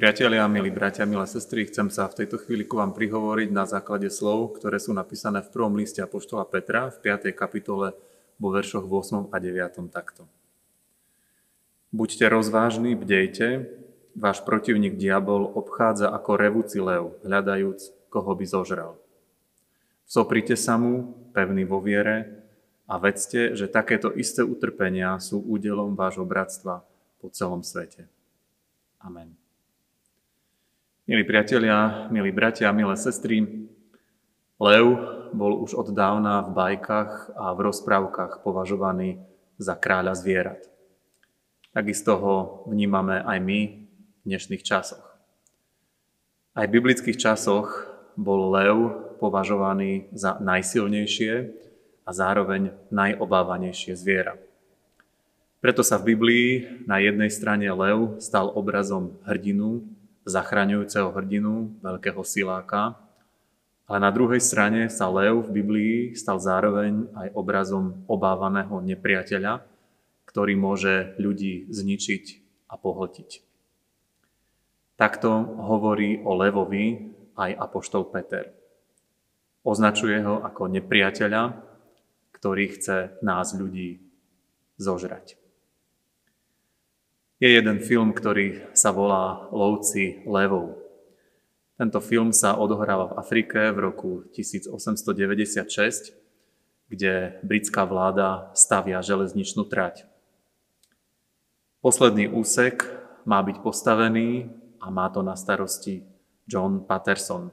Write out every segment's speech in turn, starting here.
Priatelia, milí bratia, milé sestry, chcem sa v tejto chvíli ku vám prihovoriť na základe slov, ktoré sú napísané v prvom liste Apoštola Petra v 5. kapitole vo veršoch 8. a 9. takto. Buďte rozvážni, bdejte, váš protivník diabol obchádza ako revúci lev, hľadajúc, koho by zožral. Soprite sa mu, pevný vo viere, a vedzte, že takéto isté utrpenia sú údelom vášho bratstva po celom svete. Amen. Milí priatelia, milí bratia, milé sestry, Lev bol už od dávna v bajkách a v rozprávkach považovaný za kráľa zvierat. Takisto ho vnímame aj my v dnešných časoch. Aj v biblických časoch bol lev považovaný za najsilnejšie a zároveň najobávanejšie zviera. Preto sa v Biblii na jednej strane lev stal obrazom hrdinu, zachraňujúceho hrdinu, veľkého siláka, ale na druhej strane sa lev v Biblii stal zároveň aj obrazom obávaného nepriateľa, ktorý môže ľudí zničiť a pohltiť. Takto hovorí o levovi aj apoštol Peter. Označuje ho ako nepriateľa, ktorý chce nás ľudí zožrať. Je jeden film, ktorý sa volá Lovci levov. Tento film sa odohráva v Afrike v roku 1896, kde britská vláda stavia železničnú trať. Posledný úsek má byť postavený a má to na starosti John Patterson,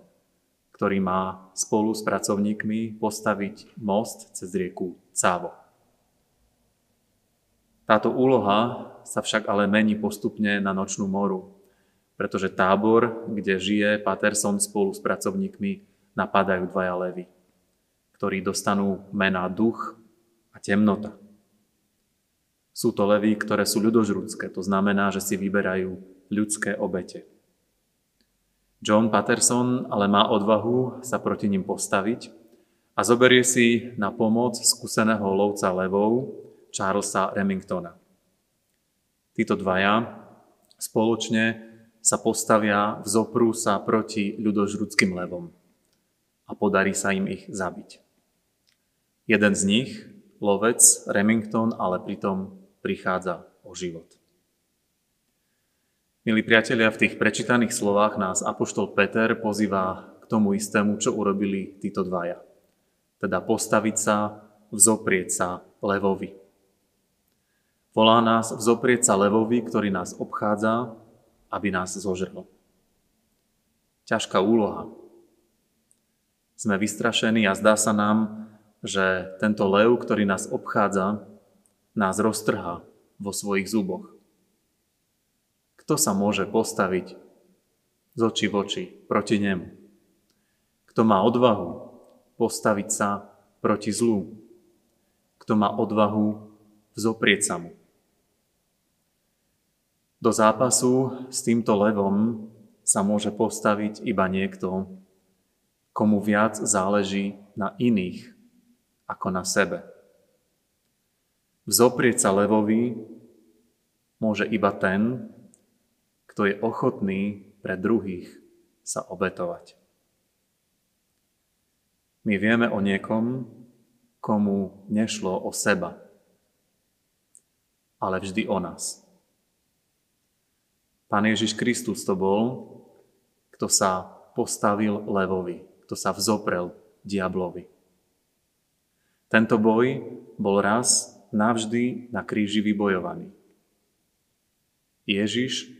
ktorý má spolu s pracovníkmi postaviť most cez rieku Cávo. Táto úloha sa však ale mení postupne na nočnú moru, pretože tábor, kde žije Patterson spolu s pracovníkmi, napadajú dvaja levy, ktorí dostanú mená duch a temnota. Sú to levy, ktoré sú ľudožrúdske, to znamená, že si vyberajú ľudské obete. John Patterson ale má odvahu sa proti ním postaviť a zoberie si na pomoc skúseného lovca levov Charlesa Remingtona. Títo dvaja spoločne sa postavia, vzoprú sa proti ľudožrudským levom a podarí sa im ich zabiť. Jeden z nich, lovec Remington, ale pritom prichádza o život. Milí priatelia, v tých prečítaných slovách nás Apoštol Peter pozýva k tomu istému, čo urobili títo dvaja. Teda postaviť sa, vzoprieť sa levovi. Volá nás vzoprieť sa levovi, ktorý nás obchádza, aby nás zožrel. Ťažká úloha. Sme vystrašení a zdá sa nám, že tento lev, ktorý nás obchádza, nás roztrhá vo svojich zuboch. Kto sa môže postaviť z očí v oči proti nemu? Kto má odvahu postaviť sa proti zlu? Kto má odvahu vzoprieť sa mu? Do zápasu s týmto levom sa môže postaviť iba niekto, komu viac záleží na iných ako na sebe. Vzoprieť sa levovi môže iba ten, kto je ochotný pre druhých sa obetovať. My vieme o niekom, komu nešlo o seba, ale vždy o nás. Pán Ježiš Kristus to bol, kto sa postavil levovi, kto sa vzoprel diablovi. Tento boj bol raz navždy na kríži vybojovaný. Ježiš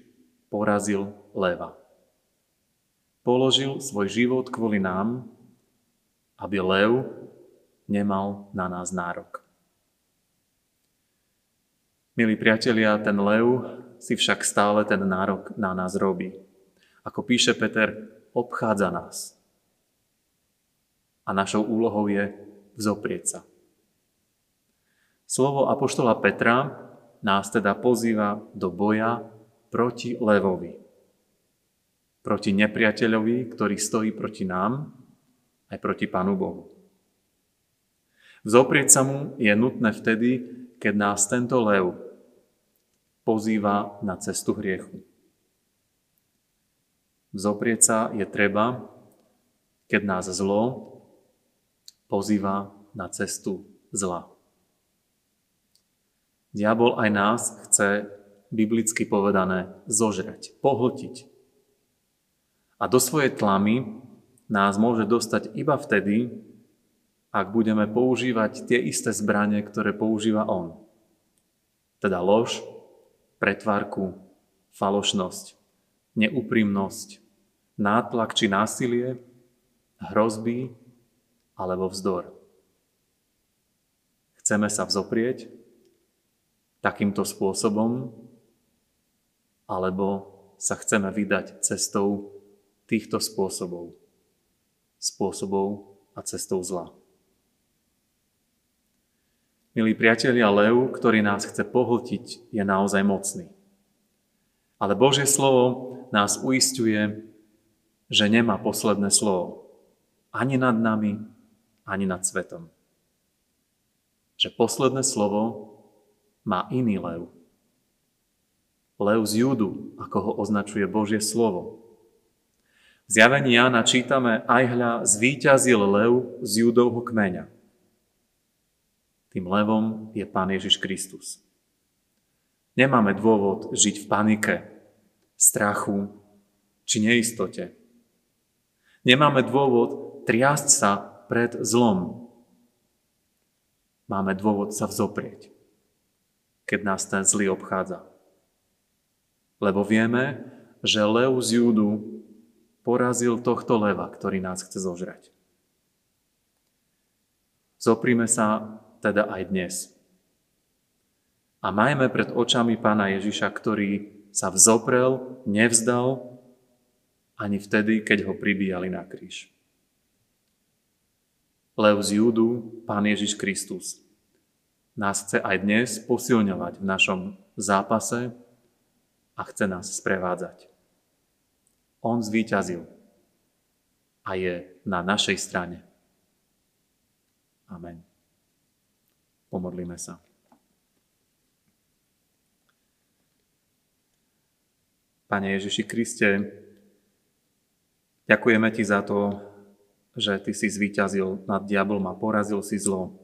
porazil leva. Položil svoj život kvôli nám, aby lev nemal na nás nárok. Milí priatelia, ten lev si však stále ten nárok na nás robí. Ako píše Peter, obchádza nás. A našou úlohou je vzoprieť sa. Slovo Apoštola Petra nás teda pozýva do boja proti levovi. Proti nepriateľovi, ktorý stojí proti nám, aj proti Pánu Bohu. Vzoprieť sa mu je nutné vtedy, keď nás tento lev pozýva na cestu hriechu. Vzoprieť sa je treba, keď nás zlo pozýva na cestu zla. Diabol aj nás chce biblicky povedané zožrať, pohltiť. A do svojej tlamy nás môže dostať iba vtedy, ak budeme používať tie isté zbranie, ktoré používa on. Teda lož, pretvárku, falošnosť, neúprimnosť, nátlak či násilie, hrozby alebo vzdor. Chceme sa vzoprieť takýmto spôsobom, alebo sa chceme vydať cestou týchto spôsobov. Spôsobov a cestou zla. Milí priatelia, lev, ktorý nás chce pohltiť, je naozaj mocný. Ale Božie slovo nás uistuje, že nemá posledné slovo. Ani nad nami, ani nad svetom. Že posledné slovo má iný lev. Lev z Júdu, ako ho označuje Božie slovo. V zjavení Jána čítame, aj hľa zvíťazil lev z Júdovho kmeňa. Tým levom je Pán Ježiš Kristus. Nemáme dôvod žiť v panike, strachu či neistote. Nemáme dôvod triasť sa pred zlom. Máme dôvod sa vzoprieť, keď nás ten zlý obchádza. Lebo vieme, že lev z Júdu porazil tohto leva, ktorý nás chce zožrať. Zoprime sa teda aj dnes. A majme pred očami pána Ježiša, ktorý sa vzoprel, nevzdal ani vtedy, keď ho pribíjali na kríž. Lev z Júdu, Pán Ježiš Kristus, nás chce aj dnes posilňovať v našom zápase a chce nás sprevádzať. On zvíťazil a je na našej strane. Amen. Pomodlíme sa. Pane Ježiši Kriste, ďakujeme Ti za to, že Ty si zvíťazil nad diablom a porazil si zlo.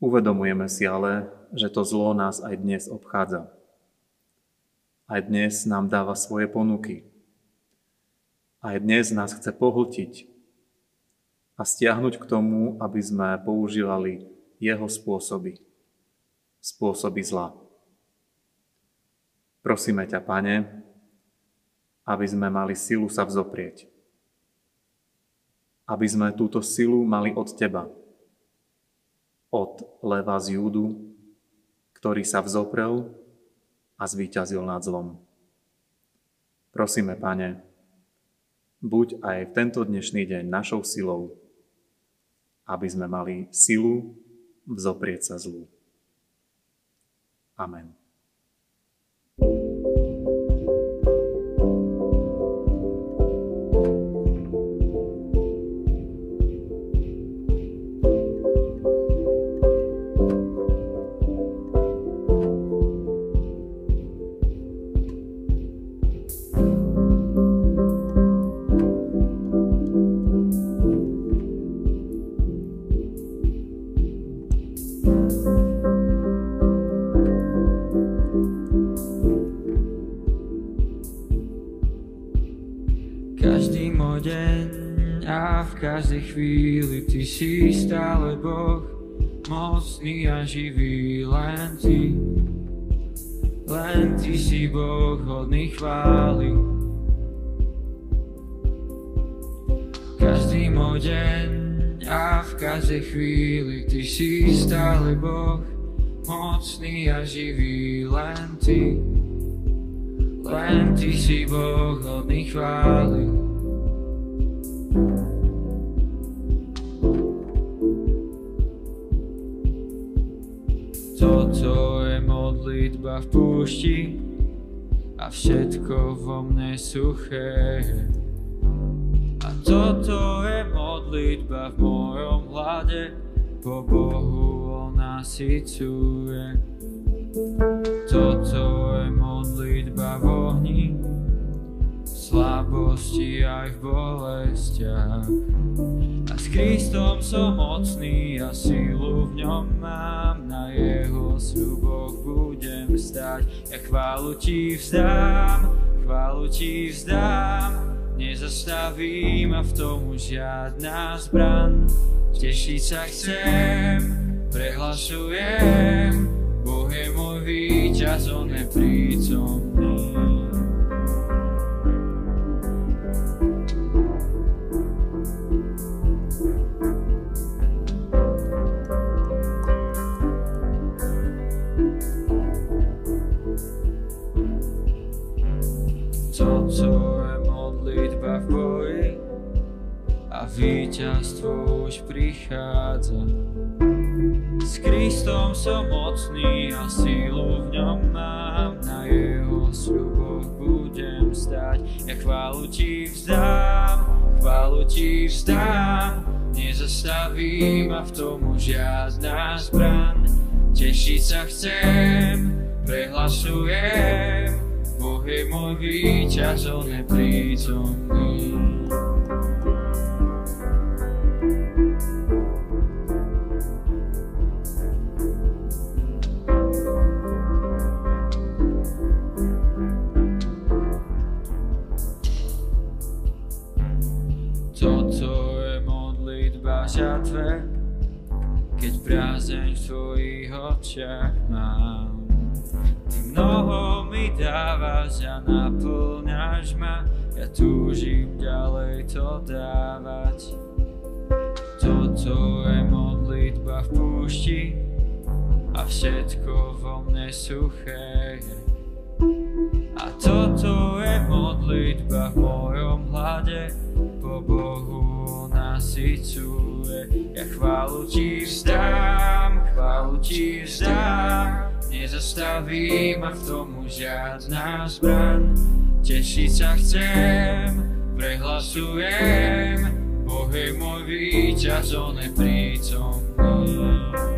Uvedomujeme si ale, že to zlo nás aj dnes obchádza. Aj dnes nám dáva svoje ponuky. Aj dnes nás chce pohltiť a stiahnuť k tomu, aby sme používali jeho spôsoby, spôsoby zla. Prosíme ťa, Pane, aby sme mali silu sa vzoprieť. Aby sme túto silu mali od Teba, od leva z Júdu, ktorý sa vzoprel a zvíťazil nad zlom. Prosíme, Pane, buď aj v tento dnešný deň našou silou, aby sme mali silu vzoprieť sa zlu. Amen. Chvíli Ty si stále Boh, mocný a živý, len Ty. Len Ty si Boh hodný chvály. Každý môj deň a v každej chvíli Ty si stále Boh, mocný a živý, len Ty. Len Ty si Boh hodný chvály. Modlitba v púšti a všetko vo mne suché. A toto je modlitba v mojom hlade, po Bohu on nasycuje. Toto je modlitba v ohni, slabosti aj v bolestiach. A s Kristom som mocný a silu v ňom mám, na jeho sľuboch budem stať. Ja chválu ti vzdám, chválu ti vzdám, nezastaví ma v tom už žiadna zbran. Tešiť sa chcem, prehlasujem, Boh je môj víťaz, on je prítomný. Už prichádza. S Kristom som mocný a sílu v ňom mám, na jeho sľuboch budem stať. Ja chválu ti vzdám, chválu ti vzdám, nezastaví ma v tom už žiadna zbran. Tešiť sa chcem, prehlasujem, Boh je môj víťaz, on je prítomný. A naplňaš ma, ja túžim ďalej to dávať. Toto je modlitba v púšti a všetko vo mne suché je. A toto je modlitba v mojom hlade, po Bohu nasycuje. Ja chválu ti vzdám, chválu ti vzdám, nezastaví ma v tomu žiadna zbran. Tešiť sa chcem, prehlasujem, Boh je môj víťaz, on je prítomný.